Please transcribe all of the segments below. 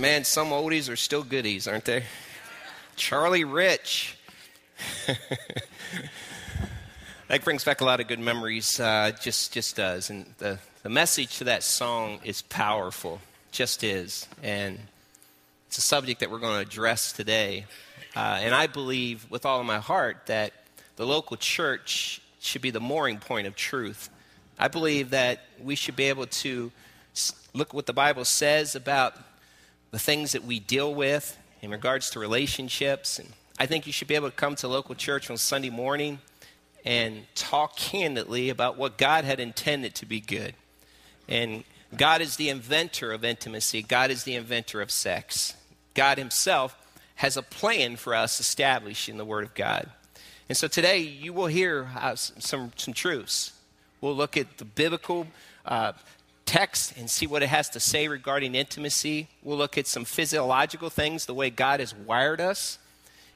Man, some oldies are still goodies, aren't they? Charlie Rich. that brings back a lot of good memories. Uh, just, just does. And the, the message to that song is powerful. Just is. And it's a subject that we're going to address today. Uh, and I believe with all of my heart that the local church should be the mooring point of truth. I believe that we should be able to look at what the Bible says about the things that we deal with in regards to relationships. And I think you should be able to come to local church on Sunday morning and talk candidly about what God had intended to be good. And God is the inventor of intimacy, God is the inventor of sex. God Himself has a plan for us established in the Word of God. And so today you will hear uh, some, some truths. We'll look at the biblical uh, text and see what it has to say regarding intimacy. We'll look at some physiological things, the way God has wired us.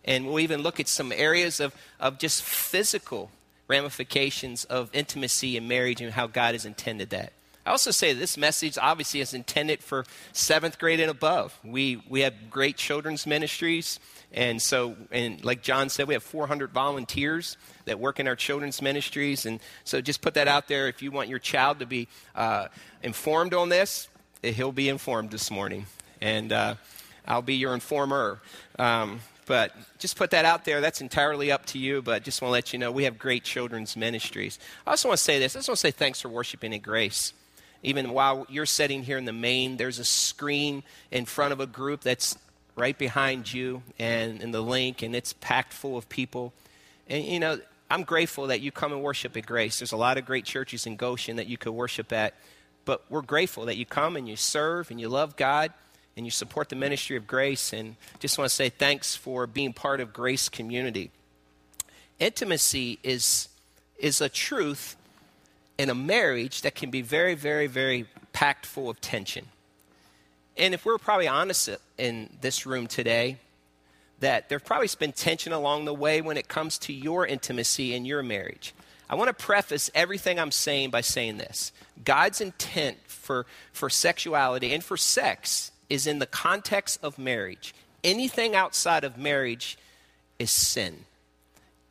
And we'll even look at some areas of, of just physical ramifications of intimacy in marriage and how God has intended that. I also say this message obviously is intended for seventh grade and above. We, we have great children's ministries. And so, and like John said, we have 400 volunteers that work in our children's ministries. And so just put that out there. If you want your child to be uh, informed on this, he'll be informed this morning. And uh, I'll be your informer. Um, but just put that out there. That's entirely up to you. But just want to let you know we have great children's ministries. I also want to say this. I just want to say thanks for worshiping at Grace even while you're sitting here in the main, there's a screen in front of a group that's right behind you and in the link, and it's packed full of people. And, you know, I'm grateful that you come and worship at Grace. There's a lot of great churches in Goshen that you could worship at, but we're grateful that you come and you serve and you love God and you support the ministry of Grace. And just want to say thanks for being part of Grace community. Intimacy is, is a truth in a marriage that can be very, very, very packed full of tension. And if we're probably honest in this room today, that there's probably been tension along the way when it comes to your intimacy in your marriage. I want to preface everything I'm saying by saying this God's intent for, for sexuality and for sex is in the context of marriage. Anything outside of marriage is sin.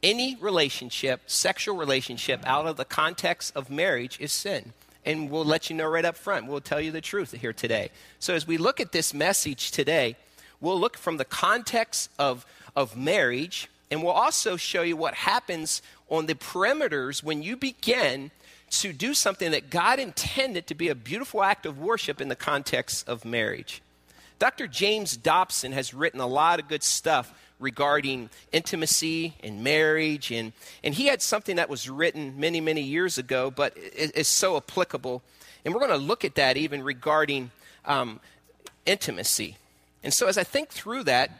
Any relationship, sexual relationship, out of the context of marriage is sin and we'll let you know right up front. We'll tell you the truth here today. So, as we look at this message today, we'll look from the context of, of marriage, and we'll also show you what happens on the perimeters when you begin to do something that God intended to be a beautiful act of worship in the context of marriage. Dr. James Dobson has written a lot of good stuff regarding intimacy and marriage. And, and he had something that was written many, many years ago, but is so applicable. And we're going to look at that even regarding um, intimacy. And so as I think through that,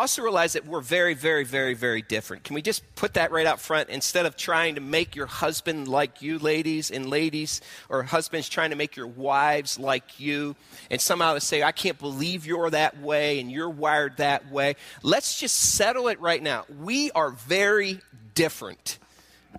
also realize that we're very, very, very, very different. Can we just put that right out front instead of trying to make your husband like you, ladies and ladies, or husbands trying to make your wives like you, and somehow to say, I can't believe you're that way and you're wired that way. Let's just settle it right now. We are very different.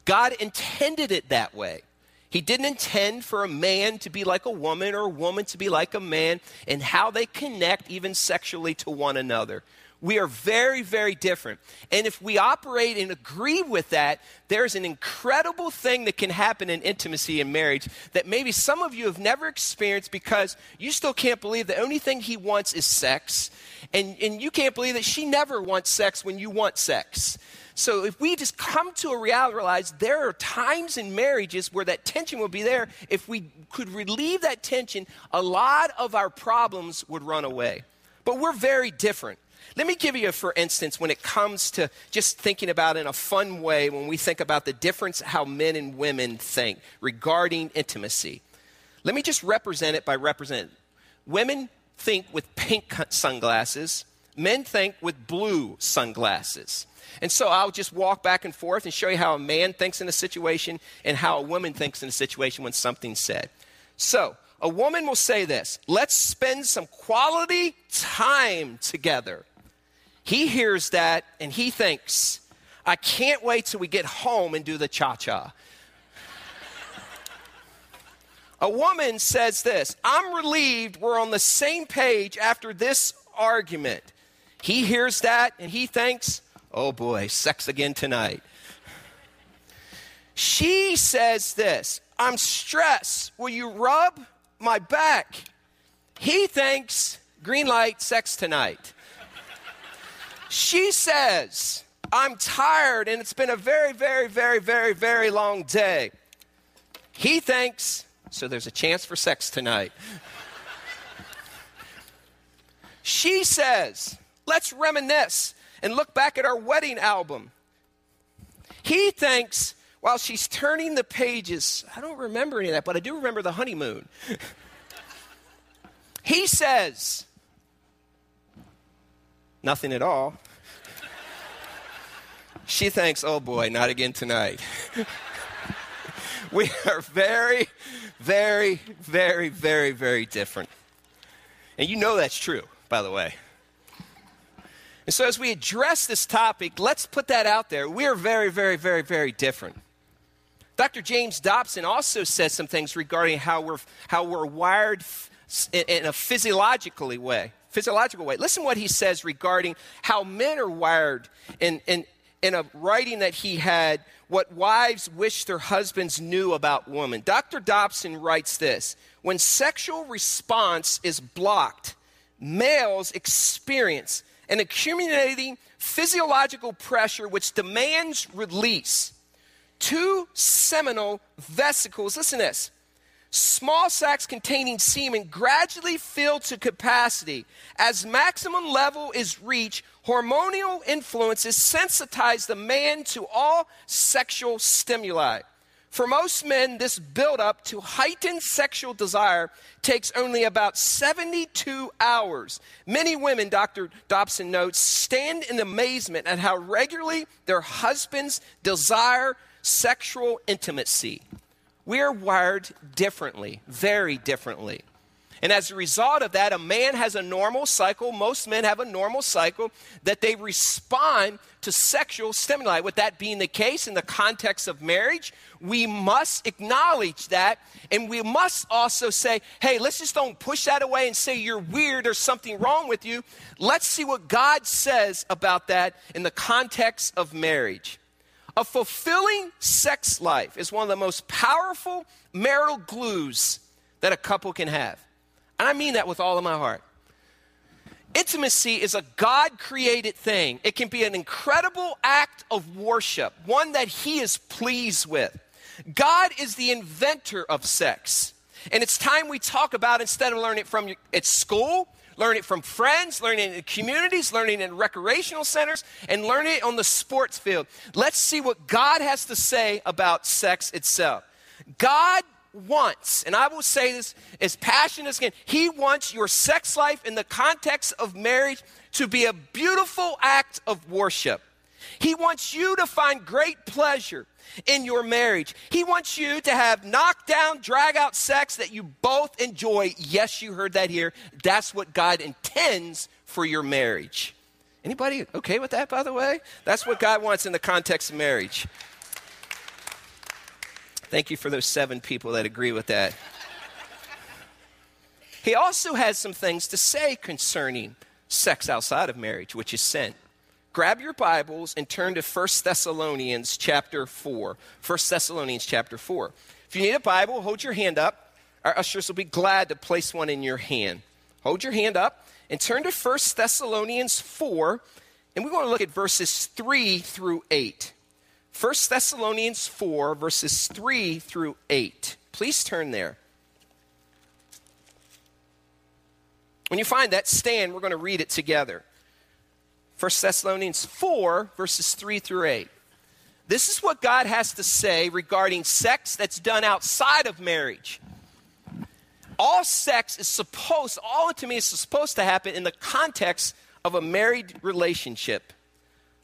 God intended it that way. He didn't intend for a man to be like a woman or a woman to be like a man and how they connect even sexually to one another. We are very, very different. And if we operate and agree with that, there's an incredible thing that can happen in intimacy and marriage that maybe some of you have never experienced because you still can't believe the only thing he wants is sex. And, and you can't believe that she never wants sex when you want sex. So if we just come to a reality, realize there are times in marriages where that tension will be there. If we could relieve that tension, a lot of our problems would run away. But we're very different. Let me give you, for instance, when it comes to just thinking about in a fun way, when we think about the difference how men and women think regarding intimacy. Let me just represent it by representing. Women think with pink sunglasses, men think with blue sunglasses. And so I'll just walk back and forth and show you how a man thinks in a situation and how a woman thinks in a situation when something's said. So, a woman will say this let's spend some quality time together. He hears that and he thinks, I can't wait till we get home and do the cha cha. A woman says this I'm relieved we're on the same page after this argument. He hears that and he thinks, oh boy, sex again tonight. She says this I'm stressed. Will you rub my back? He thinks, green light, sex tonight. She says, I'm tired and it's been a very, very, very, very, very long day. He thinks, so there's a chance for sex tonight. she says, let's reminisce and look back at our wedding album. He thinks, while she's turning the pages, I don't remember any of that, but I do remember the honeymoon. he says, nothing at all. She thinks, oh boy, not again tonight. we are very, very, very, very, very different. And you know that's true, by the way. And so, as we address this topic, let's put that out there. We are very, very, very, very different. Dr. James Dobson also says some things regarding how we're, how we're wired in a physiologically way, physiological way. Listen what he says regarding how men are wired in, in, in a writing that he had, What Wives Wish Their Husbands Knew About Women. Dr. Dobson writes this When sexual response is blocked, males experience an accumulating physiological pressure which demands release two seminal vesicles. Listen to this. Small sacs containing semen gradually fill to capacity. As maximum level is reached, hormonal influences sensitize the man to all sexual stimuli. For most men, this buildup to heightened sexual desire takes only about 72 hours. Many women, Dr. Dobson notes, stand in amazement at how regularly their husbands desire sexual intimacy. We are wired differently, very differently. And as a result of that, a man has a normal cycle. Most men have a normal cycle that they respond to sexual stimuli. With that being the case in the context of marriage, we must acknowledge that. And we must also say, hey, let's just don't push that away and say you're weird or something wrong with you. Let's see what God says about that in the context of marriage. A fulfilling sex life is one of the most powerful marital glues that a couple can have. And I mean that with all of my heart. Intimacy is a God created thing. It can be an incredible act of worship, one that He is pleased with. God is the inventor of sex. And it's time we talk about instead of learning it from at school learn it from friends, learn it in communities, learning in recreational centers, and learn it on the sports field. Let's see what God has to say about sex itself. God wants, and I will say this as passionate as can, He wants your sex life in the context of marriage to be a beautiful act of worship. He wants you to find great pleasure in your marriage. He wants you to have knockdown, drag out sex that you both enjoy. Yes, you heard that here. That's what God intends for your marriage. Anybody okay with that, by the way? That's what God wants in the context of marriage. Thank you for those seven people that agree with that. He also has some things to say concerning sex outside of marriage, which is sin grab your Bibles and turn to 1 Thessalonians chapter 4. 1 Thessalonians chapter 4. If you need a Bible, hold your hand up. Our ushers will be glad to place one in your hand. Hold your hand up and turn to 1 Thessalonians 4, and we want to look at verses 3 through 8. 1 Thessalonians 4, verses 3 through 8. Please turn there. When you find that, stand. We're going to read it together. 1 Thessalonians 4, verses 3 through 8. This is what God has to say regarding sex that's done outside of marriage. All sex is supposed, all intimacy is supposed to happen in the context of a married relationship.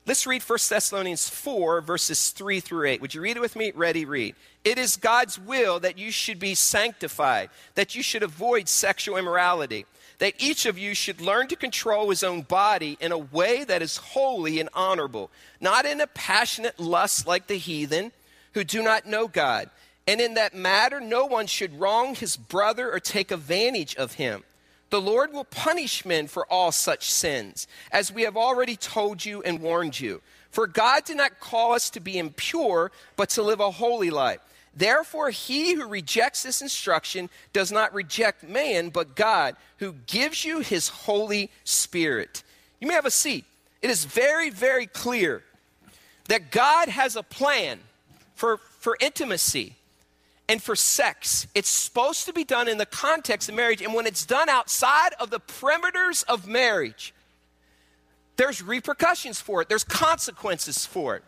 Let's read 1 Thessalonians 4, verses 3 through 8. Would you read it with me? Ready, read. It is God's will that you should be sanctified, that you should avoid sexual immorality that each of you should learn to control his own body in a way that is holy and honorable, not in a passionate lust like the heathen who do not know God. And in that matter, no one should wrong his brother or take advantage of him. The Lord will punish men for all such sins, as we have already told you and warned you. For God did not call us to be impure, but to live a holy life. Therefore, he who rejects this instruction does not reject man, but God, who gives you his Holy Spirit. You may have a seat. It is very, very clear that God has a plan for, for intimacy and for sex. It's supposed to be done in the context of marriage. And when it's done outside of the perimeters of marriage, there's repercussions for it, there's consequences for it.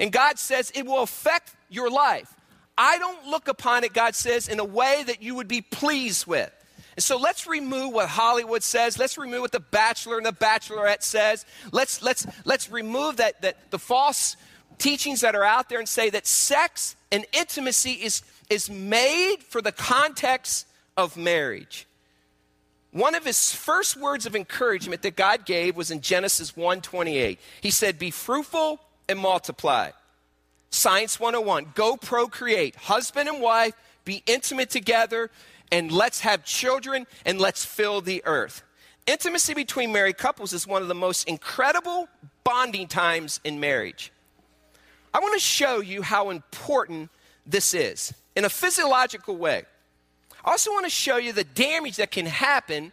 And God says it will affect your life. I don't look upon it, God says, in a way that you would be pleased with. And so let's remove what Hollywood says. Let's remove what the bachelor and the bachelorette says. Let's, let's, let's remove that, that the false teachings that are out there and say that sex and intimacy is, is made for the context of marriage. One of his first words of encouragement that God gave was in Genesis 1:28. He said, "Be fruitful and multiply." Science 101, go procreate. Husband and wife, be intimate together and let's have children and let's fill the earth. Intimacy between married couples is one of the most incredible bonding times in marriage. I want to show you how important this is in a physiological way. I also want to show you the damage that can happen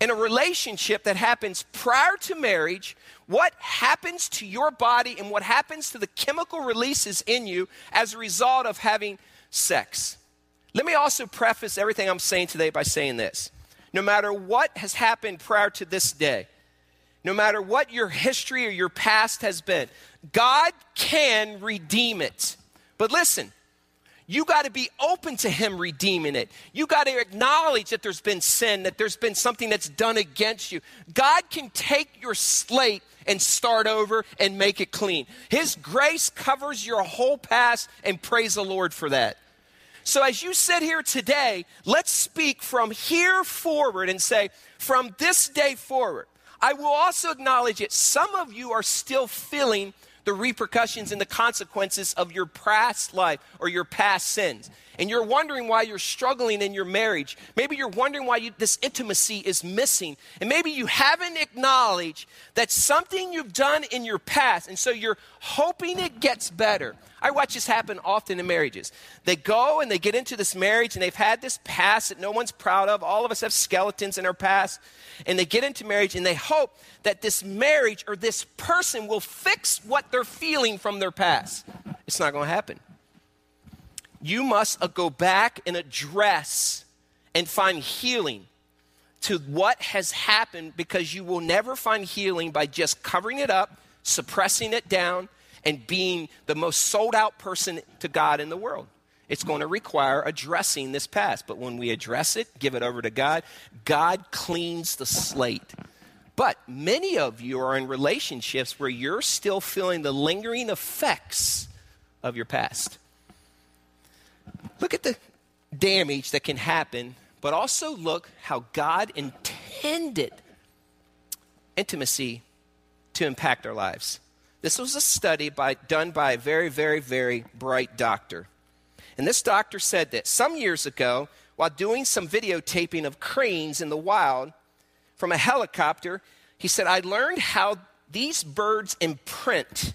in a relationship that happens prior to marriage, what happens to your body and what happens to the chemical releases in you as a result of having sex. Let me also preface everything I'm saying today by saying this. No matter what has happened prior to this day, no matter what your history or your past has been, God can redeem it. But listen, you got to be open to Him redeeming it. You got to acknowledge that there's been sin, that there's been something that's done against you. God can take your slate and start over and make it clean. His grace covers your whole past, and praise the Lord for that. So, as you sit here today, let's speak from here forward and say, from this day forward, I will also acknowledge it. Some of you are still feeling the repercussions and the consequences of your past life or your past sins. And you're wondering why you're struggling in your marriage. Maybe you're wondering why you, this intimacy is missing. And maybe you haven't acknowledged that something you've done in your past. And so you're hoping it gets better. I watch this happen often in marriages. They go and they get into this marriage and they've had this past that no one's proud of. All of us have skeletons in our past. And they get into marriage and they hope that this marriage or this person will fix what they're feeling from their past. It's not going to happen. You must uh, go back and address and find healing to what has happened because you will never find healing by just covering it up, suppressing it down, and being the most sold out person to God in the world. It's going to require addressing this past. But when we address it, give it over to God, God cleans the slate. But many of you are in relationships where you're still feeling the lingering effects of your past. Look at the damage that can happen, but also look how God intended intimacy to impact our lives. This was a study by, done by a very, very, very bright doctor. And this doctor said that some years ago, while doing some videotaping of cranes in the wild from a helicopter, he said, I learned how these birds imprint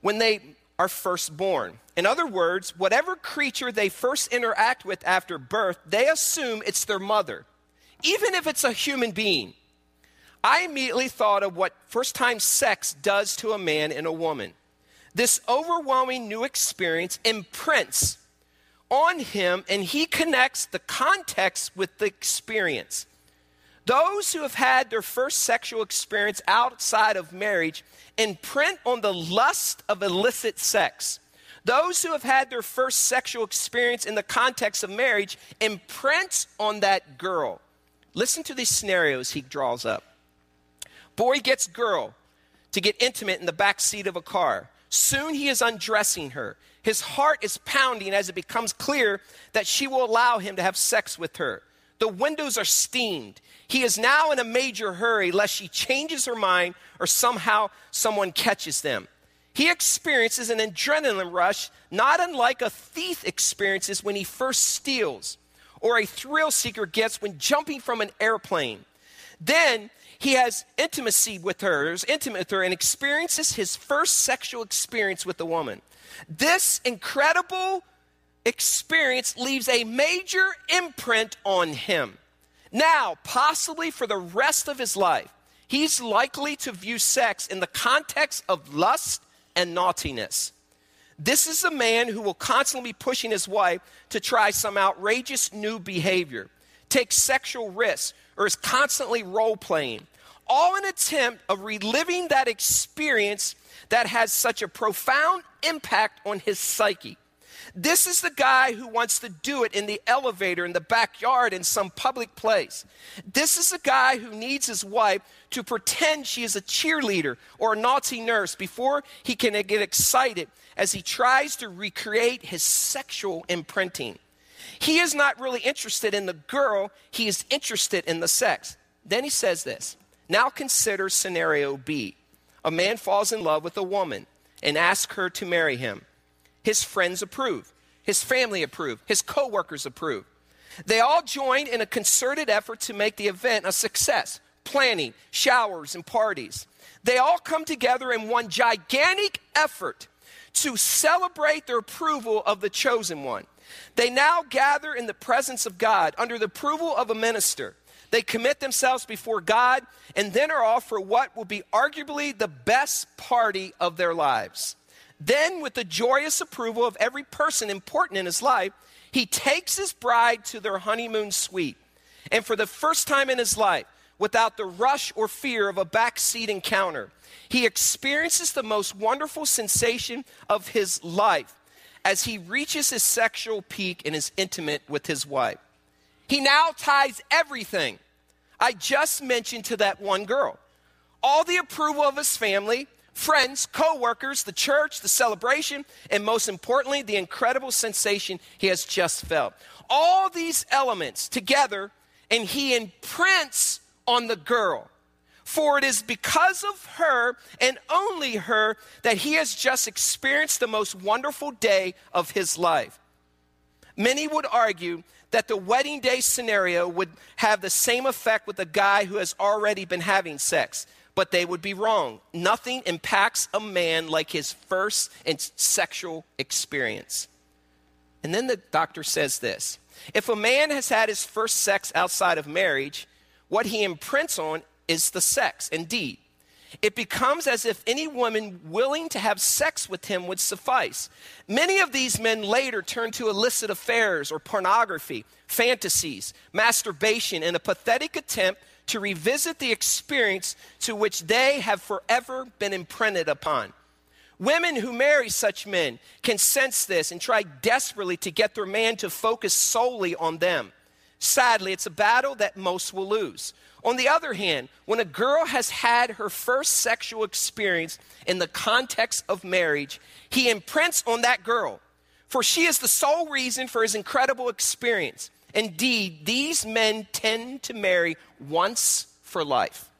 when they are first born. In other words, whatever creature they first interact with after birth, they assume it's their mother, even if it's a human being. I immediately thought of what first time sex does to a man and a woman. This overwhelming new experience imprints on him and he connects the context with the experience. Those who have had their first sexual experience outside of marriage imprint on the lust of illicit sex. Those who have had their first sexual experience in the context of marriage imprint on that girl. Listen to these scenarios he draws up. Boy gets girl to get intimate in the back seat of a car. Soon he is undressing her. His heart is pounding as it becomes clear that she will allow him to have sex with her. The windows are steamed. He is now in a major hurry lest she changes her mind or somehow someone catches them. He experiences an adrenaline rush not unlike a thief experiences when he first steals or a thrill seeker gets when jumping from an airplane. Then he has intimacy with her, is intimate with her, and experiences his first sexual experience with a woman. This incredible experience leaves a major imprint on him. Now, possibly for the rest of his life, he's likely to view sex in the context of lust and naughtiness. This is a man who will constantly be pushing his wife to try some outrageous new behavior, take sexual risks, or is constantly role playing, all in attempt of reliving that experience that has such a profound impact on his psyche. This is the guy who wants to do it in the elevator, in the backyard, in some public place. This is the guy who needs his wife to pretend she is a cheerleader or a naughty nurse before he can get excited as he tries to recreate his sexual imprinting. He is not really interested in the girl, he is interested in the sex. Then he says this Now consider scenario B. A man falls in love with a woman and asks her to marry him. His friends approve, his family approve, his coworkers approve. They all join in a concerted effort to make the event a success, planning, showers, and parties. They all come together in one gigantic effort to celebrate their approval of the chosen one. They now gather in the presence of God under the approval of a minister. They commit themselves before God and then are off for what will be arguably the best party of their lives. Then, with the joyous approval of every person important in his life, he takes his bride to their honeymoon suite. And for the first time in his life, without the rush or fear of a backseat encounter, he experiences the most wonderful sensation of his life as he reaches his sexual peak and is intimate with his wife. He now ties everything I just mentioned to that one girl. All the approval of his family, friends, co workers, the church, the celebration, and most importantly, the incredible sensation he has just felt. All these elements together, and he imprints on the girl. For it is because of her and only her that he has just experienced the most wonderful day of his life. Many would argue that the wedding day scenario would have the same effect with a guy who has already been having sex, but they would be wrong. Nothing impacts a man like his first and sexual experience. And then the doctor says this if a man has had his first sex outside of marriage, what he imprints on is the sex. Indeed, it becomes as if any woman willing to have sex with him would suffice. Many of these men later turn to illicit affairs or pornography, fantasies, masturbation in a pathetic attempt to revisit the experience to which they have forever been imprinted upon. Women who marry such men can sense this and try desperately to get their man to focus solely on them. Sadly, it's a battle that most will lose. On the other hand, when a girl has had her first sexual experience in the context of marriage, he imprints on that girl, for she is the sole reason for his incredible experience. Indeed, these men tend to marry once for life.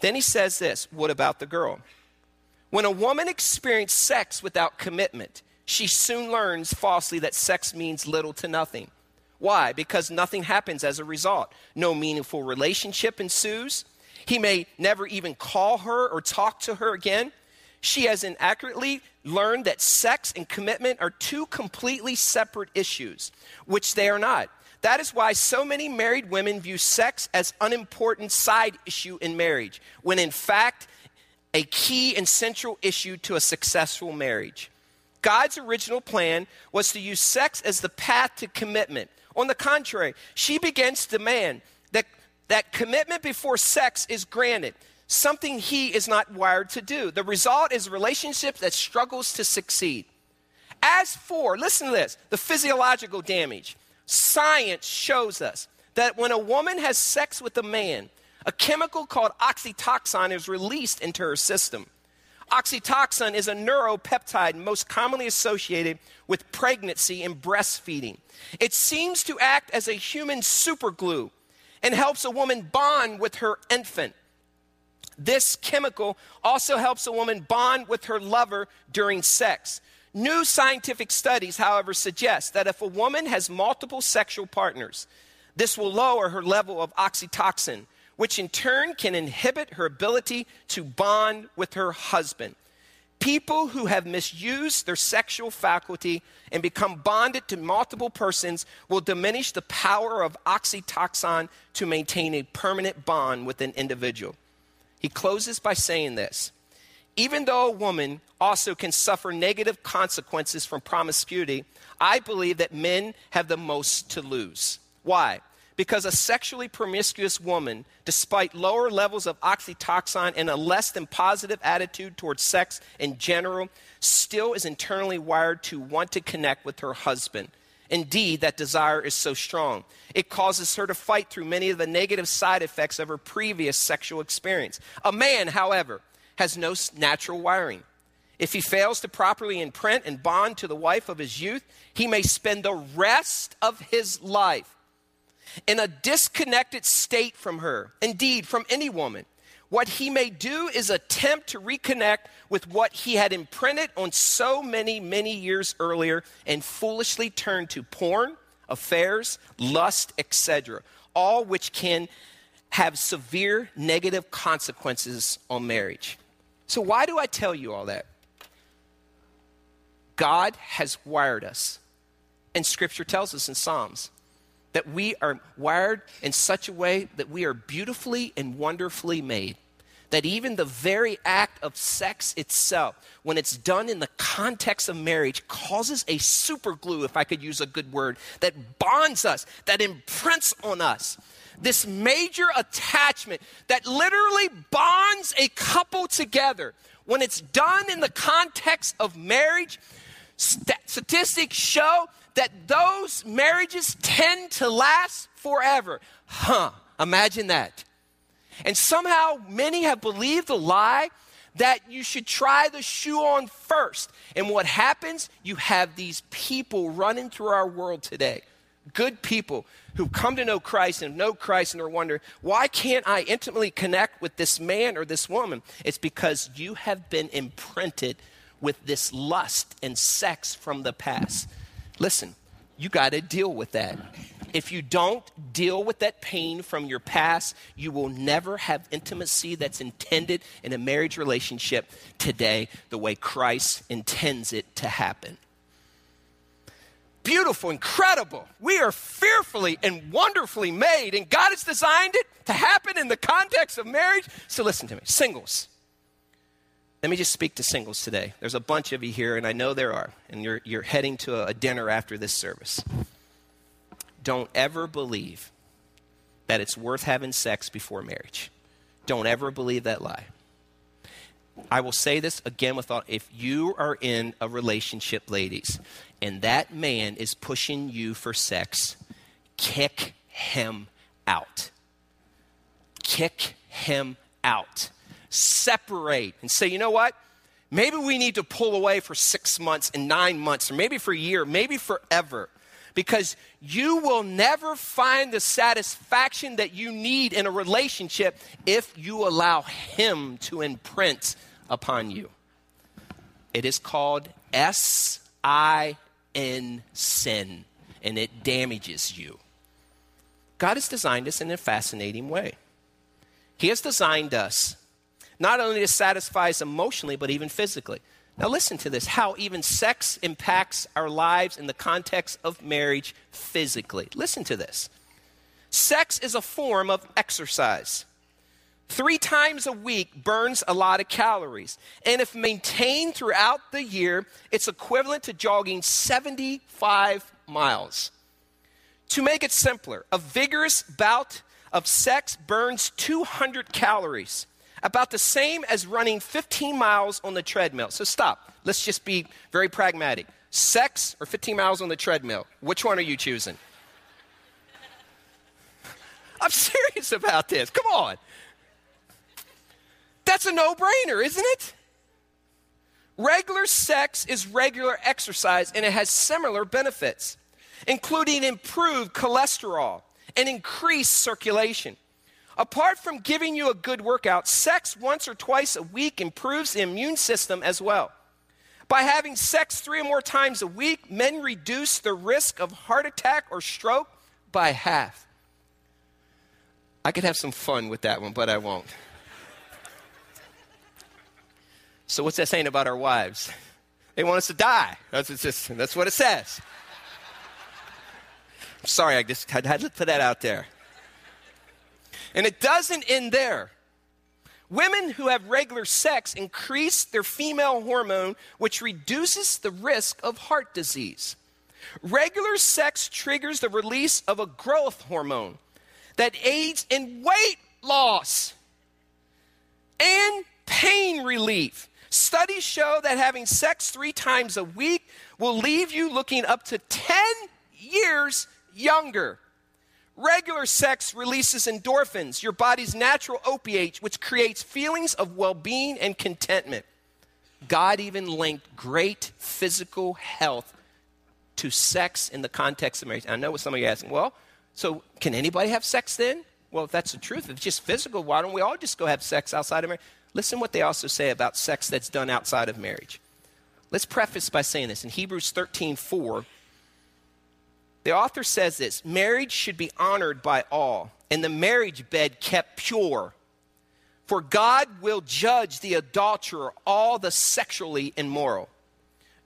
Then he says this what about the girl? When a woman experiences sex without commitment, she soon learns falsely that sex means little to nothing. Why? Because nothing happens as a result. No meaningful relationship ensues. He may never even call her or talk to her again. She has inaccurately learned that sex and commitment are two completely separate issues, which they are not. That is why so many married women view sex as an unimportant side issue in marriage, when in fact a key and central issue to a successful marriage. God's original plan was to use sex as the path to commitment, on the contrary, she begins to demand that, that commitment before sex is granted, something he is not wired to do. The result is a relationship that struggles to succeed. As for, listen to this, the physiological damage, science shows us that when a woman has sex with a man, a chemical called oxytocin is released into her system. Oxytocin is a neuropeptide most commonly associated with pregnancy and breastfeeding. It seems to act as a human superglue and helps a woman bond with her infant. This chemical also helps a woman bond with her lover during sex. New scientific studies, however, suggest that if a woman has multiple sexual partners, this will lower her level of oxytocin, which in turn can inhibit her ability to bond with her husband. People who have misused their sexual faculty and become bonded to multiple persons will diminish the power of oxytocin to maintain a permanent bond with an individual. He closes by saying this Even though a woman also can suffer negative consequences from promiscuity, I believe that men have the most to lose. Why? Because a sexually promiscuous woman, despite lower levels of oxytocin and a less than positive attitude towards sex in general, still is internally wired to want to connect with her husband. Indeed, that desire is so strong. It causes her to fight through many of the negative side effects of her previous sexual experience. A man, however, has no natural wiring. If he fails to properly imprint and bond to the wife of his youth, he may spend the rest of his life in a disconnected state from her, indeed, from any woman. What he may do is attempt to reconnect with what he had imprinted on so many, many years earlier and foolishly turn to porn, affairs, lust, etc., all which can have severe negative consequences on marriage. So, why do I tell you all that? God has wired us, and Scripture tells us in Psalms that we are wired in such a way that we are beautifully and wonderfully made. That even the very act of sex itself, when it's done in the context of marriage, causes a super glue, if I could use a good word, that bonds us, that imprints on us. This major attachment that literally bonds a couple together. When it's done in the context of marriage, st- statistics show that those marriages tend to last forever. Huh, imagine that. And somehow many have believed the lie that you should try the shoe on first. And what happens? You have these people running through our world today. Good people who come to know Christ and know Christ and are wondering, why can't I intimately connect with this man or this woman? It's because you have been imprinted with this lust and sex from the past. Listen, you got to deal with that. If you don't deal with that pain from your past, you will never have intimacy that's intended in a marriage relationship today the way Christ intends it to happen. Beautiful, incredible. We are fearfully and wonderfully made, and God has designed it to happen in the context of marriage. So listen to me, singles. Let me just speak to singles today. There's a bunch of you here, and I know there are, and you're, you're heading to a, a dinner after this service. Don't ever believe that it's worth having sex before marriage. Don't ever believe that lie. I will say this again with all if you are in a relationship, ladies, and that man is pushing you for sex, kick him out. Kick him out separate and say, you know what? Maybe we need to pull away for six months and nine months, or maybe for a year, maybe forever. Because you will never find the satisfaction that you need in a relationship if you allow Him to imprint upon you. It is called S I N sin, and it damages you. God has designed us in a fascinating way. He has designed us not only to satisfy us emotionally, but even physically. Now, listen to this how even sex impacts our lives in the context of marriage physically. Listen to this. Sex is a form of exercise. Three times a week burns a lot of calories. And if maintained throughout the year, it's equivalent to jogging 75 miles. To make it simpler, a vigorous bout of sex burns 200 calories about the same as running 15 miles on the treadmill. So stop. Let's just be very pragmatic. Sex or 15 miles on the treadmill? Which one are you choosing? I'm serious about this. Come on. That's a no brainer, isn't it? Regular sex is regular exercise and it has similar benefits, including improved cholesterol and increased circulation. Apart from giving you a good workout, sex once or twice a week improves the immune system as well. By having sex three or more times a week, men reduce the risk of heart attack or stroke by half. I could have some fun with that one, but I won't. So, what's that saying about our wives? They want us to die. That's, just, that's what it says. I'm sorry, I just had, had to put that out there. And it doesn't end there. Women who have regular sex increase their female hormone, which reduces the risk of heart disease. Regular sex triggers the release of a growth hormone that aids in weight loss and pain relief. Studies show that having sex three times a week will leave you looking up to 10 years younger. Regular sex releases endorphins, your body's natural opiate, which creates feelings of well being and contentment. God even linked great physical health to sex in the context of marriage. I know what some of you are asking, well, so can anybody have sex then? Well, if that's the truth, if it's just physical, why don't we all just go have sex outside of marriage? Listen what they also say about sex that's done outside of marriage. Let's preface by saying this. In Hebrews 13 4, the author says this marriage should be honored by all, and the marriage bed kept pure. For God will judge the adulterer, all the sexually immoral.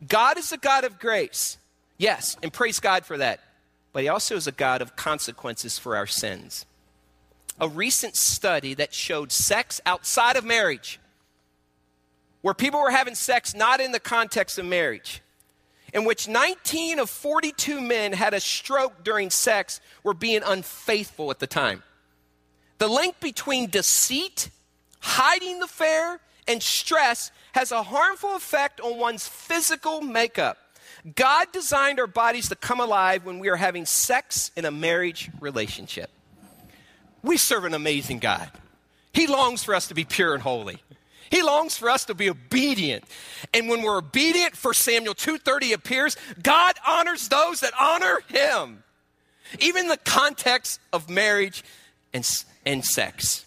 God is a God of grace. Yes, and praise God for that. But He also is a God of consequences for our sins a recent study that showed sex outside of marriage, where people were having sex not in the context of marriage, in which 19 of 42 men had a stroke during sex, were being unfaithful at the time. The link between deceit, hiding the affair, and stress has a harmful effect on one's physical makeup. God designed our bodies to come alive when we are having sex in a marriage relationship. We serve an amazing God. He longs for us to be pure and holy. He longs for us to be obedient. And when we're obedient, for Samuel 2:30 appears, God honors those that honor him. Even the context of marriage and, and sex.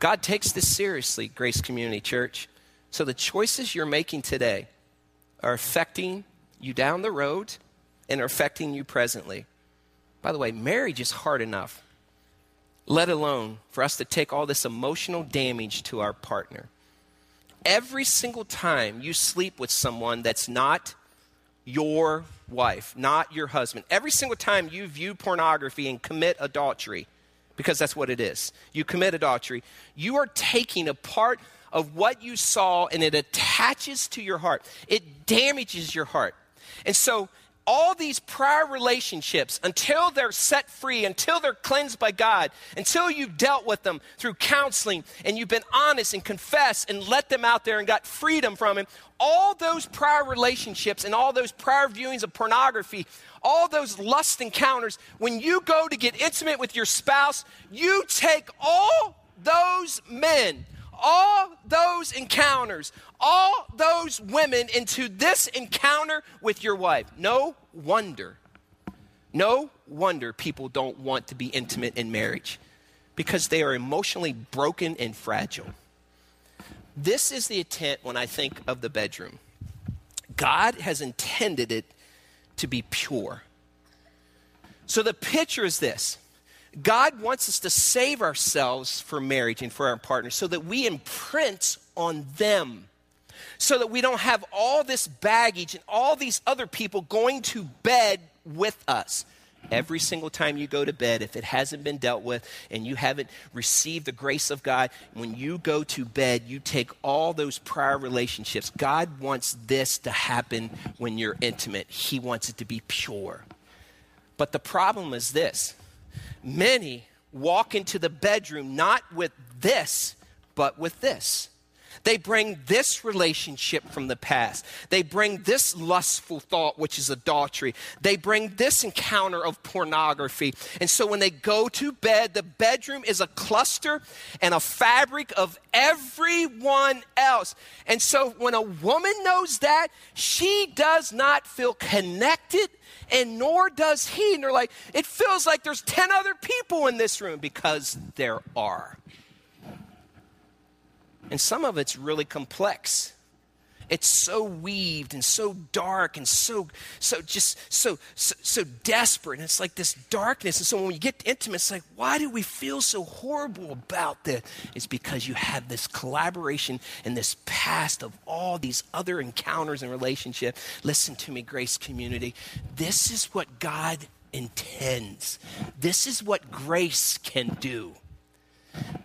God takes this seriously, Grace Community Church. So the choices you're making today are affecting you down the road and are affecting you presently. By the way, marriage is hard enough let alone for us to take all this emotional damage to our partner. Every single time you sleep with someone that's not your wife, not your husband, every single time you view pornography and commit adultery, because that's what it is, you commit adultery, you are taking a part of what you saw and it attaches to your heart. It damages your heart. And so all these prior relationships until they're set free, until they're cleansed by God, until you've dealt with them through counseling and you've been honest and confessed and let them out there and got freedom from Him, all those prior relationships and all those prior viewings of pornography, all those lust encounters, when you go to get intimate with your spouse, you take all those men all those encounters, all those women into this encounter with your wife. No wonder, no wonder people don't want to be intimate in marriage because they are emotionally broken and fragile. This is the intent when I think of the bedroom. God has intended it to be pure. So the picture is this God wants us to save ourselves for marriage and for our partners so that we imprint on them. So that we don't have all this baggage and all these other people going to bed with us. Every single time you go to bed, if it hasn't been dealt with and you haven't received the grace of God, when you go to bed, you take all those prior relationships. God wants this to happen when you're intimate, He wants it to be pure. But the problem is this Many walk into the bedroom not with this, but with this. They bring this relationship from the past. They bring this lustful thought, which is adultery. They bring this encounter of pornography. And so when they go to bed, the bedroom is a cluster and a fabric of everyone else. And so when a woman knows that, she does not feel connected and nor does he. And they're like, it feels like there's 10 other people in this room because there are. And some of it's really complex. It's so weaved and so dark and so so just so so, so desperate. And it's like this darkness. And so when you get intimate, it's like, why do we feel so horrible about this? It's because you have this collaboration and this past of all these other encounters and relationships. Listen to me, Grace Community. This is what God intends. This is what grace can do.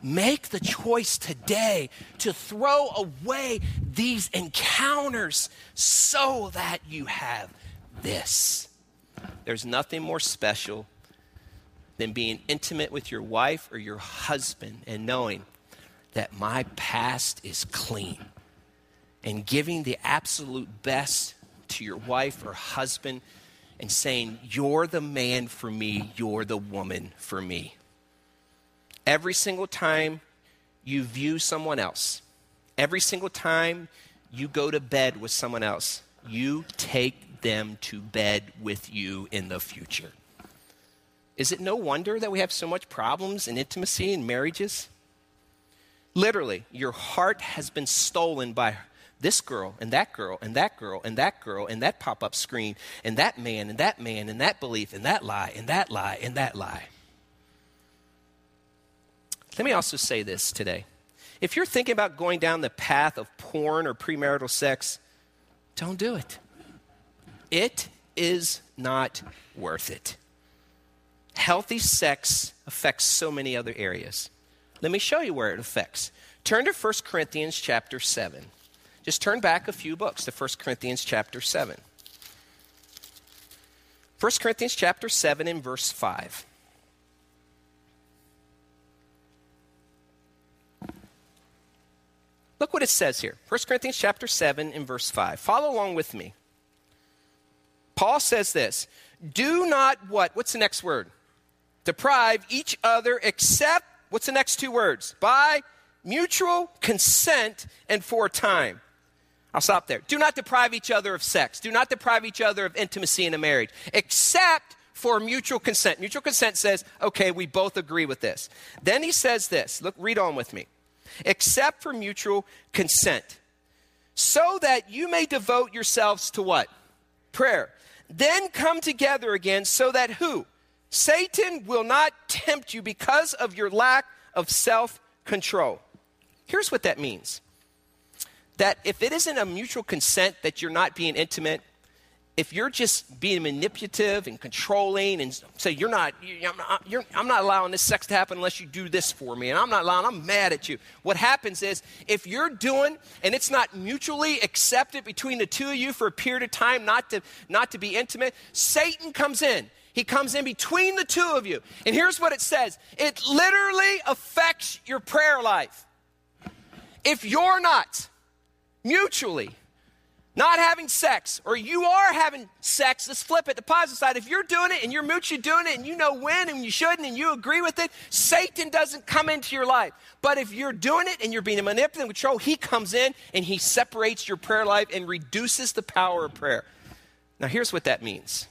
Make the choice today to throw away these encounters so that you have this. There's nothing more special than being intimate with your wife or your husband and knowing that my past is clean and giving the absolute best to your wife or husband and saying, You're the man for me, you're the woman for me. Every single time you view someone else, every single time you go to bed with someone else, you take them to bed with you in the future. Is it no wonder that we have so much problems in intimacy in marriages? Literally, your heart has been stolen by this girl and that girl and that girl and that girl and that pop up screen and that man and that man and that belief and that lie and that lie and that lie. Let me also say this today. If you're thinking about going down the path of porn or premarital sex, don't do it. It is not worth it. Healthy sex affects so many other areas. Let me show you where it affects. Turn to 1 Corinthians chapter 7. Just turn back a few books to 1 Corinthians chapter 7. 1 Corinthians chapter 7 and verse 5. Look what it says here. 1 Corinthians chapter 7 and verse 5. Follow along with me. Paul says this Do not what? What's the next word? Deprive each other except, what's the next two words? By mutual consent and for time. I'll stop there. Do not deprive each other of sex. Do not deprive each other of intimacy in a marriage, except for mutual consent. Mutual consent says, okay, we both agree with this. Then he says this. Look, read on with me except for mutual consent, so that you may devote yourselves to what? Prayer. Then come together again, so that who? Satan will not tempt you because of your lack of self control. Here's what that means that if it isn't a mutual consent that you're not being intimate, if you're just being manipulative and controlling and say you're not, I'm not, you're, I'm not allowing this sex to happen unless you do this for me and i'm not allowing i'm mad at you. What happens is if you're doing and it's not mutually accepted between the two of you for a period of time not to not to be intimate satan comes in. He comes in between the two of you. And here's what it says. It literally affects your prayer life. If you're not mutually not having sex, or you are having sex, let's flip it, the positive side. If you're doing it and you're mutually doing it and you know when and you shouldn't and you agree with it, Satan doesn't come into your life. But if you're doing it and you're being manipulated and controlled, he comes in and he separates your prayer life and reduces the power of prayer. Now, here's what that means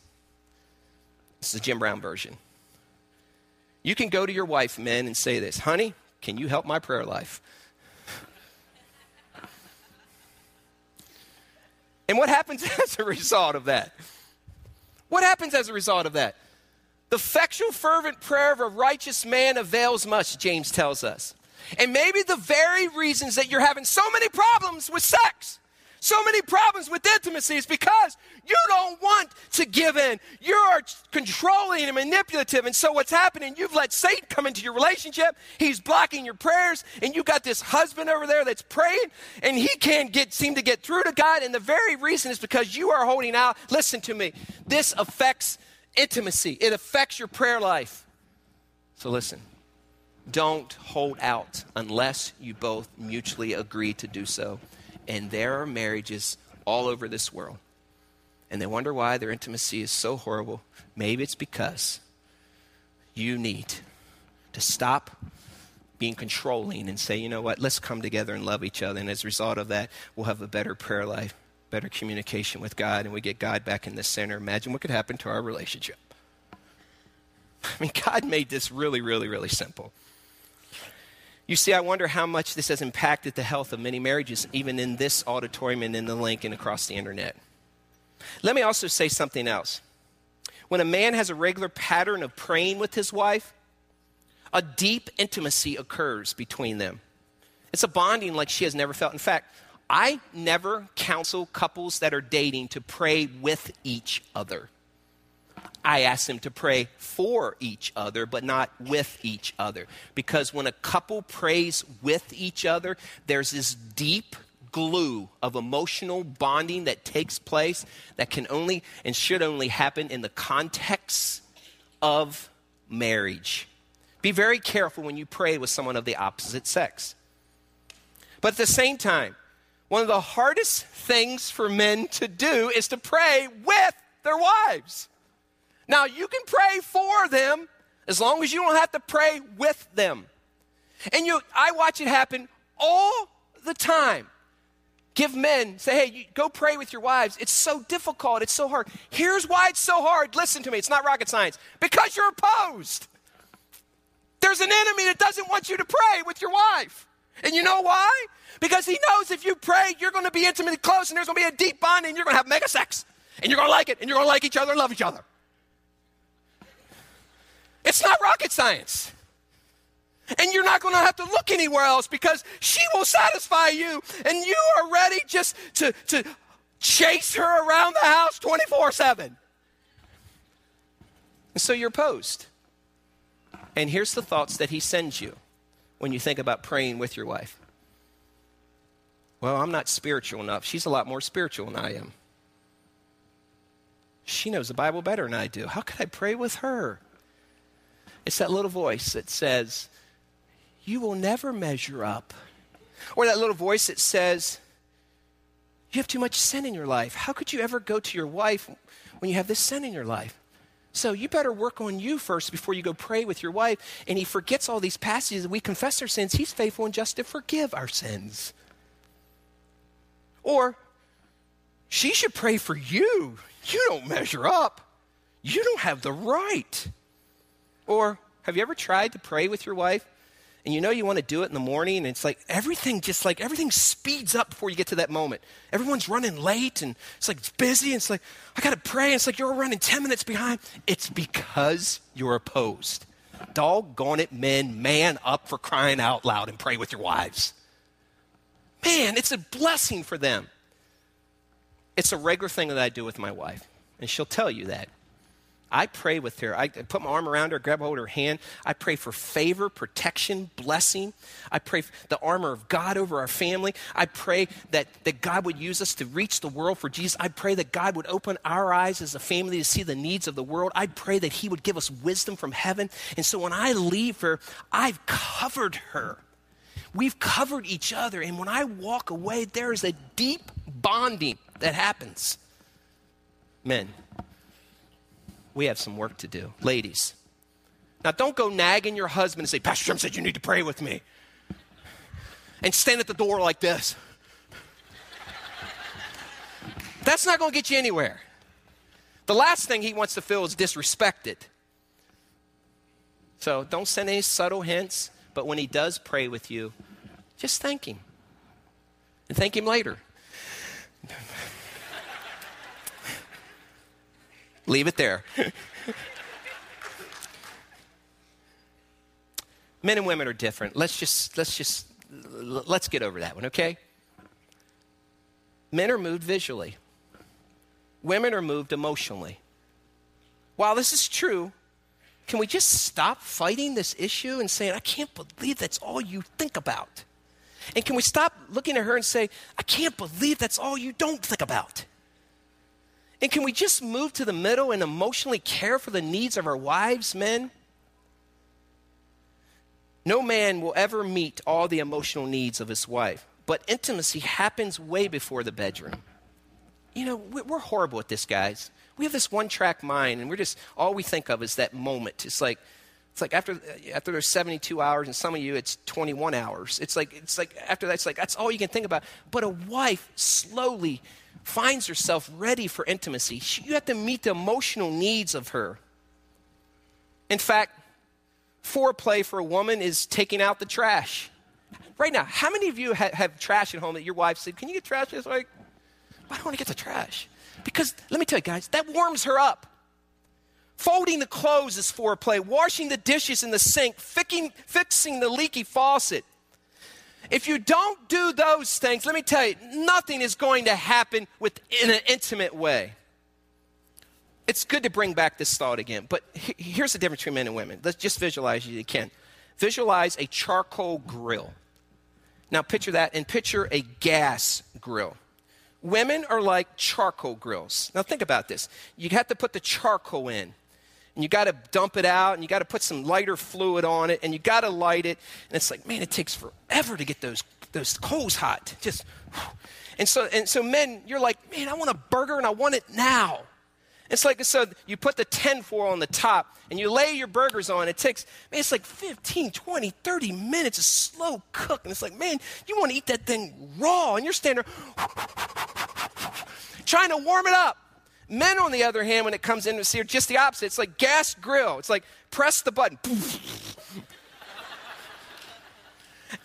this is the Jim Brown version. You can go to your wife, men, and say this Honey, can you help my prayer life? And what happens as a result of that? What happens as a result of that? The effectual, fervent prayer of a righteous man avails much, James tells us. And maybe the very reasons that you're having so many problems with sex so many problems with intimacy is because you don't want to give in. You're controlling and manipulative. And so what's happening, you've let Satan come into your relationship. He's blocking your prayers. And you got this husband over there that's praying and he can't get, seem to get through to God. And the very reason is because you are holding out. Listen to me. This affects intimacy. It affects your prayer life. So listen. Don't hold out unless you both mutually agree to do so. And there are marriages all over this world. And they wonder why their intimacy is so horrible. Maybe it's because you need to stop being controlling and say, you know what, let's come together and love each other. And as a result of that, we'll have a better prayer life, better communication with God, and we get God back in the center. Imagine what could happen to our relationship. I mean, God made this really, really, really simple. You see, I wonder how much this has impacted the health of many marriages, even in this auditorium and in the link and across the internet. Let me also say something else. When a man has a regular pattern of praying with his wife, a deep intimacy occurs between them. It's a bonding like she has never felt. In fact, I never counsel couples that are dating to pray with each other. I ask them to pray for each other, but not with each other. Because when a couple prays with each other, there's this deep glue of emotional bonding that takes place that can only and should only happen in the context of marriage. Be very careful when you pray with someone of the opposite sex. But at the same time, one of the hardest things for men to do is to pray with their wives. Now, you can pray for them as long as you don't have to pray with them. And you, I watch it happen all the time. Give men, say, hey, you, go pray with your wives. It's so difficult. It's so hard. Here's why it's so hard. Listen to me. It's not rocket science. Because you're opposed. There's an enemy that doesn't want you to pray with your wife. And you know why? Because he knows if you pray, you're going to be intimately close and there's going to be a deep bond and you're going to have mega sex. And you're going to like it and you're going to like each other and love each other. It's not rocket science. And you're not going to have to look anywhere else because she will satisfy you and you are ready just to, to chase her around the house 24 7. And so you're opposed. And here's the thoughts that he sends you when you think about praying with your wife. Well, I'm not spiritual enough. She's a lot more spiritual than I am. She knows the Bible better than I do. How could I pray with her? It's that little voice that says, You will never measure up. Or that little voice that says, You have too much sin in your life. How could you ever go to your wife when you have this sin in your life? So you better work on you first before you go pray with your wife. And he forgets all these passages. We confess our sins. He's faithful and just to forgive our sins. Or she should pray for you. You don't measure up. You don't have the right. Or have you ever tried to pray with your wife? And you know you want to do it in the morning and it's like everything just like everything speeds up before you get to that moment. Everyone's running late and it's like it's busy and it's like i gotta pray. And it's like you're running 10 minutes behind. It's because you're opposed. Doggone it men man up for crying out loud and pray with your wives. Man it's a blessing for them. It's a regular thing that i do with my wife and she'll tell you that I pray with her. I put my arm around her, grab hold of her hand. I pray for favor, protection, blessing. I pray the armor of God over our family. I pray that, that God would use us to reach the world for Jesus. I pray that God would open our eyes as a family to see the needs of the world. I pray that He would give us wisdom from heaven. And so when I leave her, I've covered her. We've covered each other. And when I walk away, there is a deep bonding that happens. Men, we have some work to do. Ladies, now don't go nagging your husband and say, Pastor Jim said you need to pray with me. And stand at the door like this. That's not going to get you anywhere. The last thing he wants to feel is disrespected. So don't send any subtle hints, but when he does pray with you, just thank him. And thank him later. Leave it there. Men and women are different. Let's just let's just let's get over that one, okay? Men are moved visually. Women are moved emotionally. While this is true, can we just stop fighting this issue and saying, I can't believe that's all you think about? And can we stop looking at her and say, I can't believe that's all you don't think about? And can we just move to the middle and emotionally care for the needs of our wives, men? No man will ever meet all the emotional needs of his wife, but intimacy happens way before the bedroom. You know, we're horrible at this, guys. We have this one track mind, and we're just, all we think of is that moment. It's like, it's like after, uh, after there's 72 hours, and some of you it's 21 hours. It's like, it's like after that, it's like that's all you can think about. But a wife slowly finds herself ready for intimacy. She, you have to meet the emotional needs of her. In fact, foreplay for a woman is taking out the trash. Right now, how many of you ha- have trash at home that your wife said, Can you get trash this week? I don't want to get the trash. Because let me tell you guys, that warms her up. Folding the clothes is foreplay. Washing the dishes in the sink, fixing, fixing the leaky faucet. If you don't do those things, let me tell you, nothing is going to happen with, in an intimate way it's good to bring back this thought again, but here's the difference between men and women. Let's just visualize you can. Visualize a charcoal grill. Now picture that and picture a gas grill. Women are like charcoal grills. Now think about this. You have to put the charcoal in. And you got to dump it out and you got to put some lighter fluid on it and you got to light it. And it's like, man, it takes forever to get those those coals hot. Just and so and so men, you're like, man, I want a burger and I want it now. It's like so you put the tin foil on the top and you lay your burgers on. It takes, man, it's like 15, 20, 30 minutes of slow cook. And it's like, man, you want to eat that thing raw. And you're standing there trying to warm it up. Men, on the other hand, when it comes in to see, just the opposite. It's like gas grill. It's like press the button. and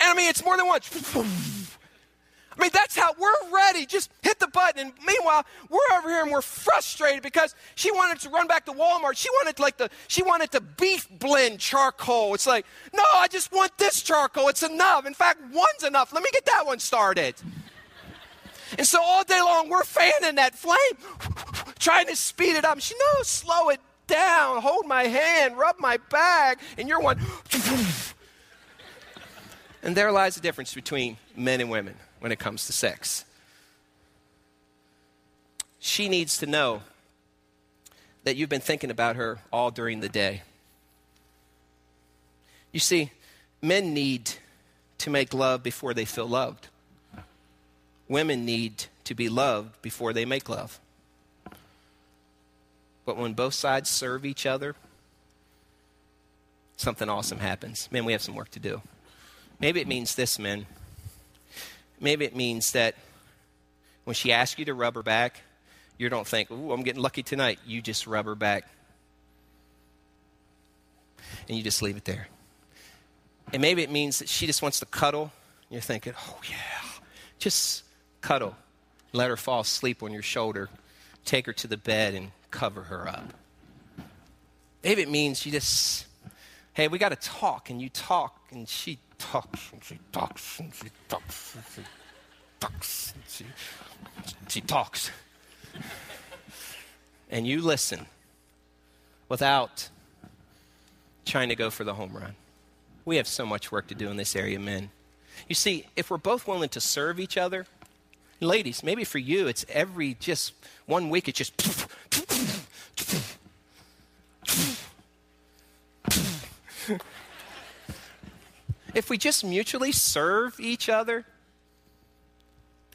I mean, it's more than once. I mean, that's how we're ready. Just hit the button. And meanwhile, we're over here and we're frustrated because she wanted to run back to Walmart. She wanted like the she wanted the beef blend charcoal. It's like, no, I just want this charcoal. It's enough. In fact, one's enough. Let me get that one started. And so all day long we're fanning that flame, trying to speed it up. She knows, slow it down, hold my hand, rub my back, and you're one. and there lies the difference between men and women when it comes to sex. She needs to know that you've been thinking about her all during the day. You see, men need to make love before they feel loved. Women need to be loved before they make love. But when both sides serve each other, something awesome happens. Man, we have some work to do. Maybe it means this, men. Maybe it means that when she asks you to rub her back, you don't think, ooh, I'm getting lucky tonight. You just rub her back. And you just leave it there. And maybe it means that she just wants to cuddle. You're thinking, oh, yeah, just cuddle. Let her fall asleep on your shoulder. Take her to the bed and cover her up. Maybe it means you just, hey, we got to talk. And you talk, and she talks and she talks and she talks and she talks and she, she talks. And you listen without trying to go for the home run. We have so much work to do in this area, men. You see, if we're both willing to serve each other, ladies, maybe for you, it's every just one week, it's just. If we just mutually serve each other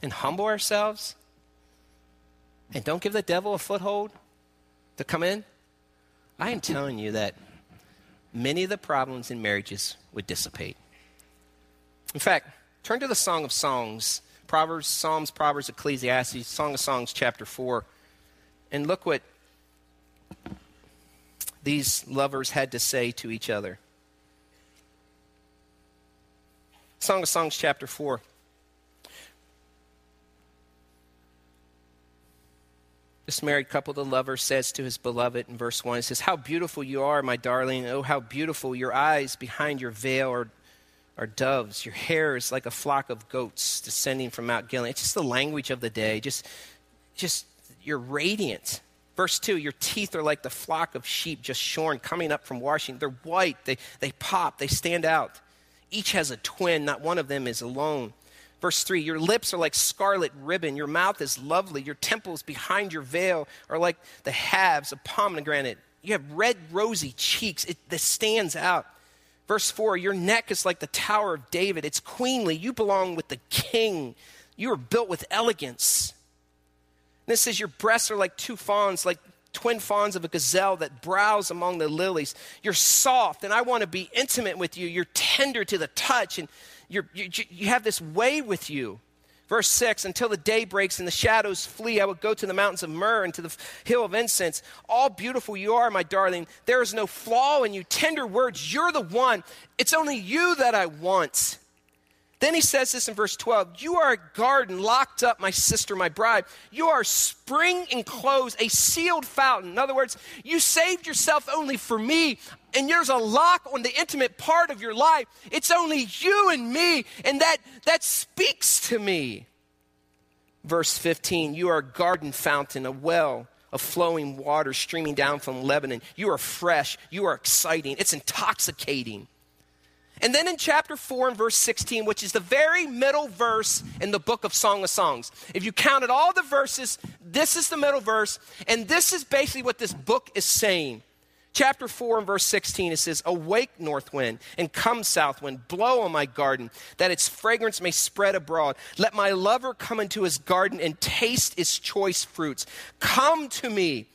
and humble ourselves and don't give the devil a foothold to come in, I am telling you that many of the problems in marriages would dissipate. In fact, turn to the Song of Songs, Proverbs, Psalms, Proverbs, Ecclesiastes, Song of Songs, chapter 4, and look what these lovers had to say to each other. Song of Songs, chapter 4. This married couple, the lover, says to his beloved in verse 1, He says, How beautiful you are, my darling. Oh, how beautiful. Your eyes behind your veil are, are doves. Your hair is like a flock of goats descending from Mount Gilead. It's just the language of the day. Just, just you're radiant. Verse 2 Your teeth are like the flock of sheep just shorn, coming up from washing. They're white, they, they pop, they stand out. Each has a twin, not one of them is alone. Verse 3 Your lips are like scarlet ribbon, your mouth is lovely, your temples behind your veil are like the halves of pomegranate. You have red, rosy cheeks. It, that stands out. Verse 4 Your neck is like the Tower of David. It's queenly. You belong with the king. You are built with elegance. And it says, Your breasts are like two fawns, like twin fawns of a gazelle that browse among the lilies. You're soft, and I want to be intimate with you. You're tender to the touch, and you, you have this way with you. Verse 6 Until the day breaks and the shadows flee, I will go to the mountains of myrrh and to the hill of incense. All beautiful you are, my darling. There is no flaw in you. Tender words, you're the one. It's only you that I want. Then he says this in verse 12 You are a garden locked up, my sister, my bride. You are spring enclosed, a sealed fountain. In other words, you saved yourself only for me, and there's a lock on the intimate part of your life. It's only you and me, and that, that speaks to me. Verse 15 You are a garden fountain, a well of flowing water streaming down from Lebanon. You are fresh, you are exciting, it's intoxicating. And then in chapter 4 and verse 16, which is the very middle verse in the book of Song of Songs, if you counted all the verses, this is the middle verse, and this is basically what this book is saying. Chapter 4 and verse 16, it says, Awake, north wind, and come, south wind, blow on my garden, that its fragrance may spread abroad. Let my lover come into his garden and taste its choice fruits. Come to me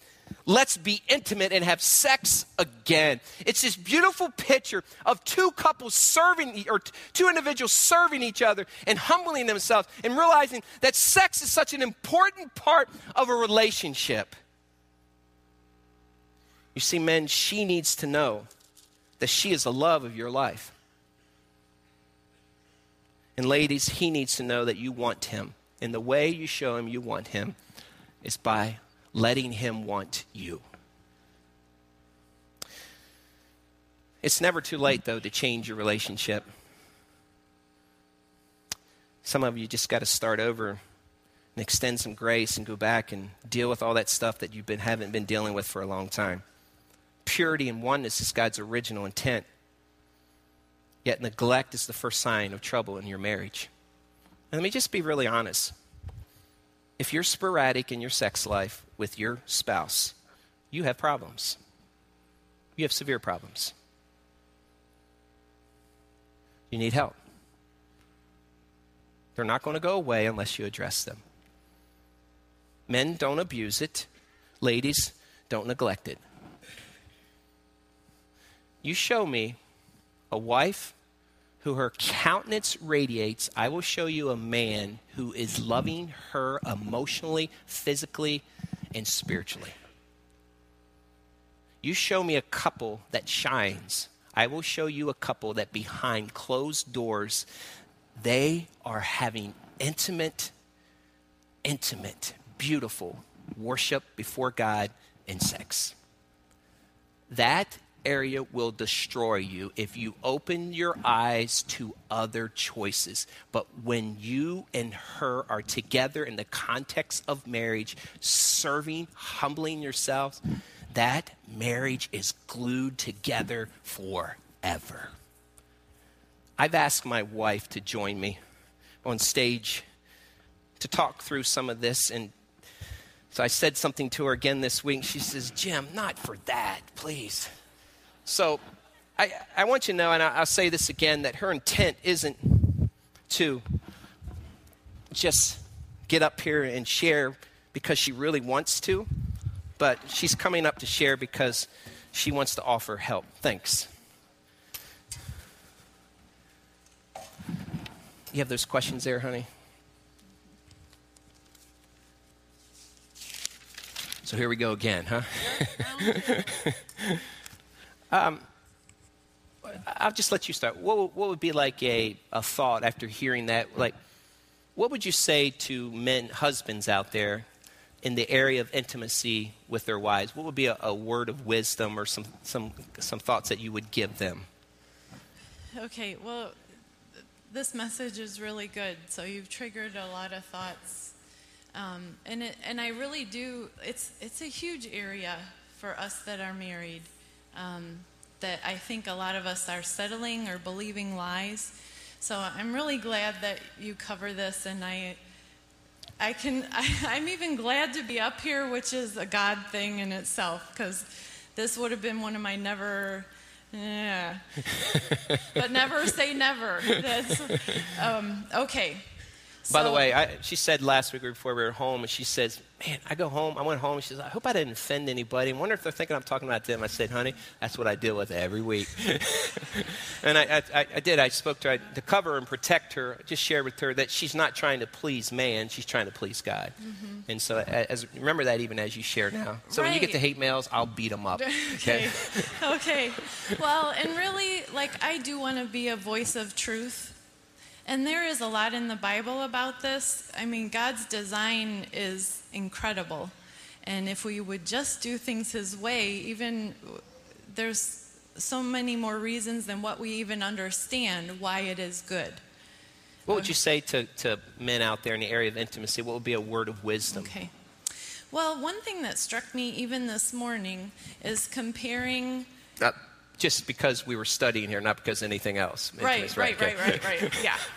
Let's be intimate and have sex again. It's this beautiful picture of two couples serving, or two individuals serving each other and humbling themselves and realizing that sex is such an important part of a relationship. You see, men, she needs to know that she is the love of your life. And ladies, he needs to know that you want him. And the way you show him you want him is by letting Him want you. It's never too late, though, to change your relationship. Some of you just got to start over and extend some grace and go back and deal with all that stuff that you've been, haven't been dealing with for a long time. Purity and oneness is God's original intent. Yet neglect is the first sign of trouble in your marriage. And let me just be really honest. If you're sporadic in your sex life with your spouse, you have problems. You have severe problems. You need help. They're not going to go away unless you address them. Men don't abuse it, ladies don't neglect it. You show me a wife who her countenance radiates, I will show you a man who is loving her emotionally, physically, and spiritually. You show me a couple that shines. I will show you a couple that behind closed doors, they are having intimate, intimate, beautiful worship before God and sex. That area will destroy you if you open your eyes to other choices. But when you and her are together in the context of marriage, serving, humbling yourselves, that marriage is glued together forever. I've asked my wife to join me on stage to talk through some of this and so I said something to her again this week. She says, Jim, not for that, please. So I, I want you to know, and I'll say this again, that her intent isn't to just get up here and share because she really wants to, but she's coming up to share because she wants to offer help. Thanks. You have those questions there, honey? So here we go again, huh? Um, I'll just let you start. What, what would be like a, a thought after hearing that? Like, what would you say to men, husbands out there in the area of intimacy with their wives? What would be a, a word of wisdom or some, some, some thoughts that you would give them? Okay, well, this message is really good. So you've triggered a lot of thoughts. Um, and, it, and I really do, it's, it's a huge area for us that are married um, that I think a lot of us are settling or believing lies. So I'm really glad that you cover this, and I, I can, I, am even glad to be up here, which is a God thing in itself, because this would have been one of my never Yeah. but never say never. That's um, okay. By the way, I, she said last week before we were home, and she says, "Man, I go home. I went home. She says, I hope I didn't offend anybody. I wonder if they're thinking I'm talking about them." I said, "Honey, that's what I deal with every week." and I, I, I did. I spoke to her I, to cover and protect her. I just shared with her that she's not trying to please man; she's trying to please God. Mm-hmm. And so, as remember that even as you share now. So when you get the hate mails, I'll beat them up. okay. okay. Well, and really, like, I do want to be a voice of truth. And there is a lot in the Bible about this. I mean, God's design is incredible. And if we would just do things His way, even there's so many more reasons than what we even understand why it is good. What would you say to, to men out there in the area of intimacy? What would be a word of wisdom? Okay. Well, one thing that struck me even this morning is comparing Not just because we were studying here, not because anything else. Right, right, right, right, right. Yeah.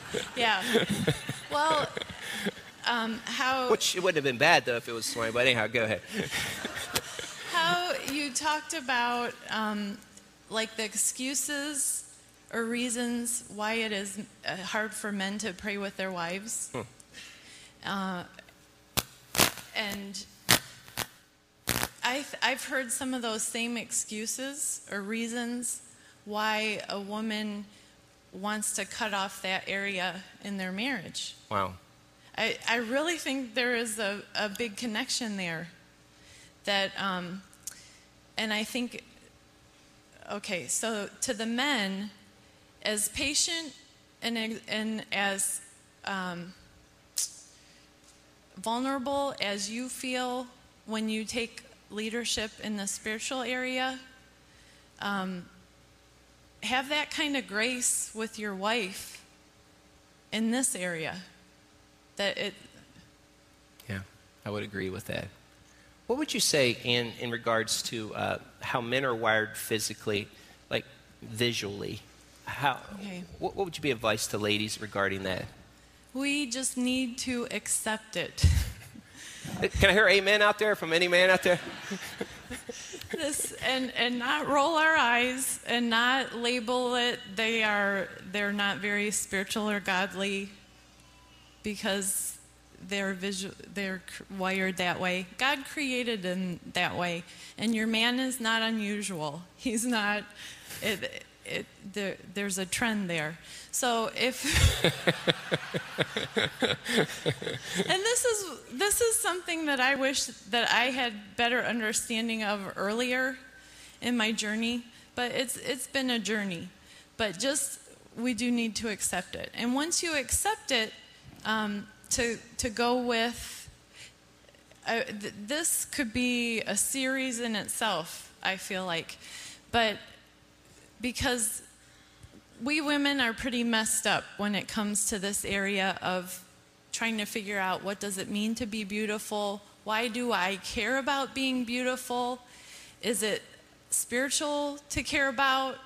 Yeah. Well, um, how Which it wouldn't have been bad though if it was Swain, but anyhow, go ahead. how you talked about um, like the excuses or reasons why it is uh, hard for men to pray with their wives, uh, and I've I've heard some of those same excuses or reasons why a woman wants to cut off that area in their marriage. Wow. I, I really think there is a, a big connection there. That, um, and I think, okay, so to the men, as patient and, and as um, vulnerable as you feel when you take leadership in the spiritual area, um, have that kind of grace with your wife in this area that it Yeah, I would agree with that. What would you say in, in regards to uh, how men are wired physically, like visually? How, Okay. what, what would you be advice to ladies regarding that? we just need to accept it Can I hear amen out there from any man out there? this and and not roll our eyes and not label it. They are they're not very spiritual or godly because they're visual they're wired that way. God created them that way. And your man is not unusual. He's not it, it, there, there's a trend there so if and this is this is something that I wish that I had better understanding of earlier in my journey, but it's it's been a journey. But just we do need to accept it, and once you accept it, um, to to go with uh, th- this could be a series in itself. I feel like, but because we women are pretty messed up when it comes to this area of trying to figure out what does it mean to be beautiful? Why do i care about being beautiful? Is it spiritual to care about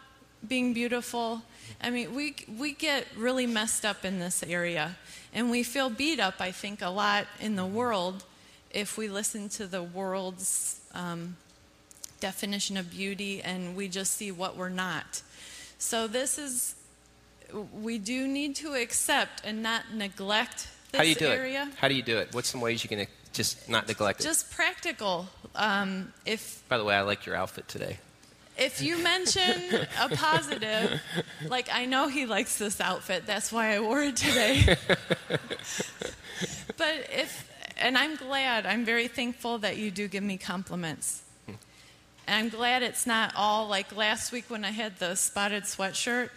being beautiful? I mean we we get really messed up in this area and we feel beat up i think a lot in the world if we listen to the world's um, definition of beauty and we just see what we're not. So this is we do need to accept and not neglect this How do you do area. it? How do you do it? What's some ways you can uh, just not neglect it? Just practical. Um, if By the way, I like your outfit today. if you mention a positive, like I know he likes this outfit, that's why I wore it today. but if, and I'm glad, I'm very thankful that you do give me compliments. And I'm glad it's not all like last week when I had the spotted sweatshirt.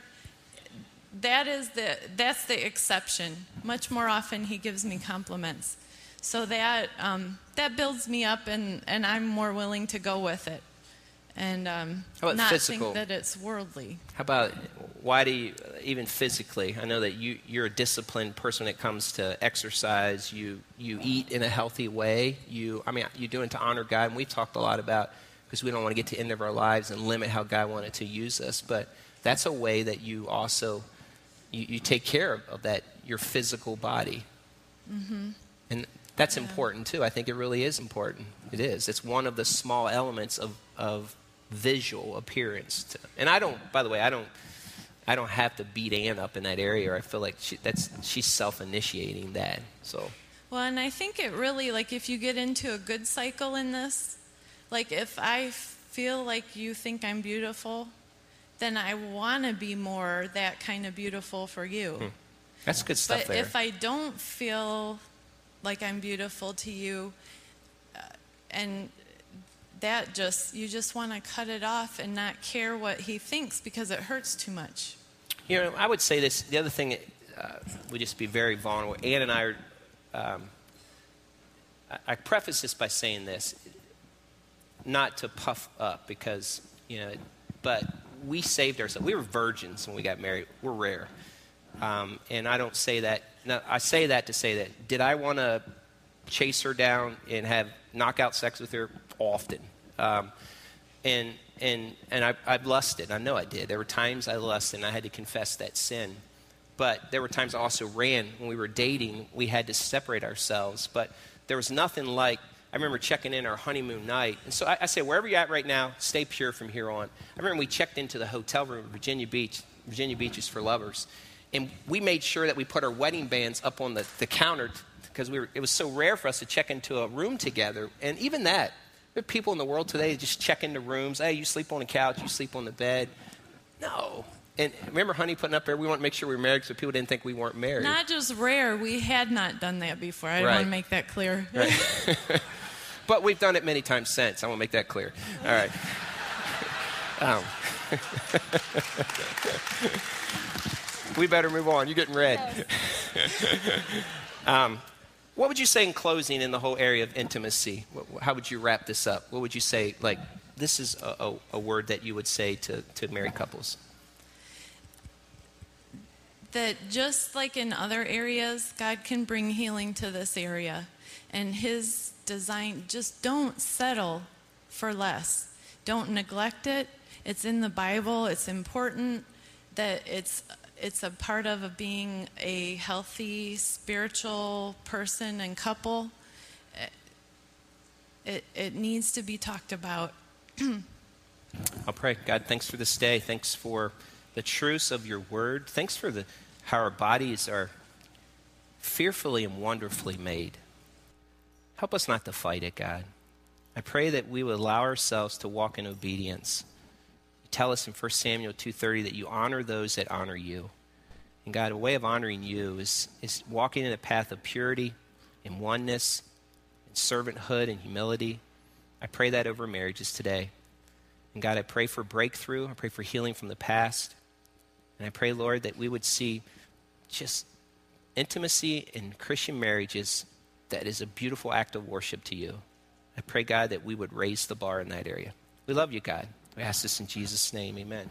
That is the that's the exception. Much more often he gives me compliments, so that um, that builds me up, and, and I'm more willing to go with it, and um, How about not physical? think that it's worldly. How about why do you even physically? I know that you you're a disciplined person when it comes to exercise. You you eat in a healthy way. You I mean you do it to honor God, and we've talked a lot about because we don't want to get to the end of our lives and limit how God wanted to use us. But that's a way that you also you, you take care of, of that your physical body, mm-hmm. and that's important too. I think it really is important. It is. It's one of the small elements of of visual appearance. To, and I don't, by the way, I don't, I don't have to beat Ann up in that area. I feel like she, that's she's self-initiating that. So. Well, and I think it really like if you get into a good cycle in this, like if I feel like you think I'm beautiful, then I want to be more that kind of beautiful for you. Hmm. That's good stuff but there. if I don't feel like I'm beautiful to you, uh, and that just you just want to cut it off and not care what he thinks because it hurts too much. You know, I would say this. The other thing uh, would just be very vulnerable. Ann and I are. Um, I, I preface this by saying this, not to puff up because you know, but we saved ourselves. We were virgins when we got married. We're rare, um, and I don't say that. Now, I say that to say that. Did I want to chase her down and have knockout sex with her often? Um, and and and I, I lusted. I know I did. There were times I lusted, and I had to confess that sin. But there were times I also ran when we were dating. We had to separate ourselves. But there was nothing like I remember checking in our honeymoon night. And so I, I, say, wherever you're at right now, stay pure from here on. I remember we checked into the hotel room at Virginia Beach. Virginia Beach is for lovers. And we made sure that we put our wedding bands up on the, the counter because we were, it was so rare for us to check into a room together. And even that, there are people in the world today that just check into rooms. Hey, you sleep on the couch, you sleep on the bed. No, and remember Honey putting up there, we want to make sure we were married so people didn't think we weren't married. Not just rare, we had not done that before. I right. want to make that clear. Right. but we've done it many times since. I want to make that clear. All right. Um. we better move on. You're getting red. Yes. um, what would you say in closing in the whole area of intimacy? How would you wrap this up? What would you say? Like, this is a, a, a word that you would say to, to married couples that just like in other areas, God can bring healing to this area. And His design, just don't settle for less. Don't neglect it. It's in the Bible, it's important that it's it's a part of being a healthy spiritual person and couple. Eh, it, it needs to be talked about. I'll pray. God, thanks for this day. Thanks for the truths of your word. Thanks for the, how our bodies are fearfully and wonderfully made. Help us not to fight it, God. I pray that we would allow ourselves to walk in obedience. You tell us in 1 Samuel 2:30 that you honor those that honor you. And God, a way of honoring you is, is walking in a path of purity and oneness and servanthood and humility. I pray that over marriages today. And God, I pray for breakthrough. I pray for healing from the past. And I pray, Lord, that we would see just intimacy in Christian marriages that is a beautiful act of worship to you. I pray, God, that we would raise the bar in that area. We love you, God. We ask this in Jesus' name. Amen.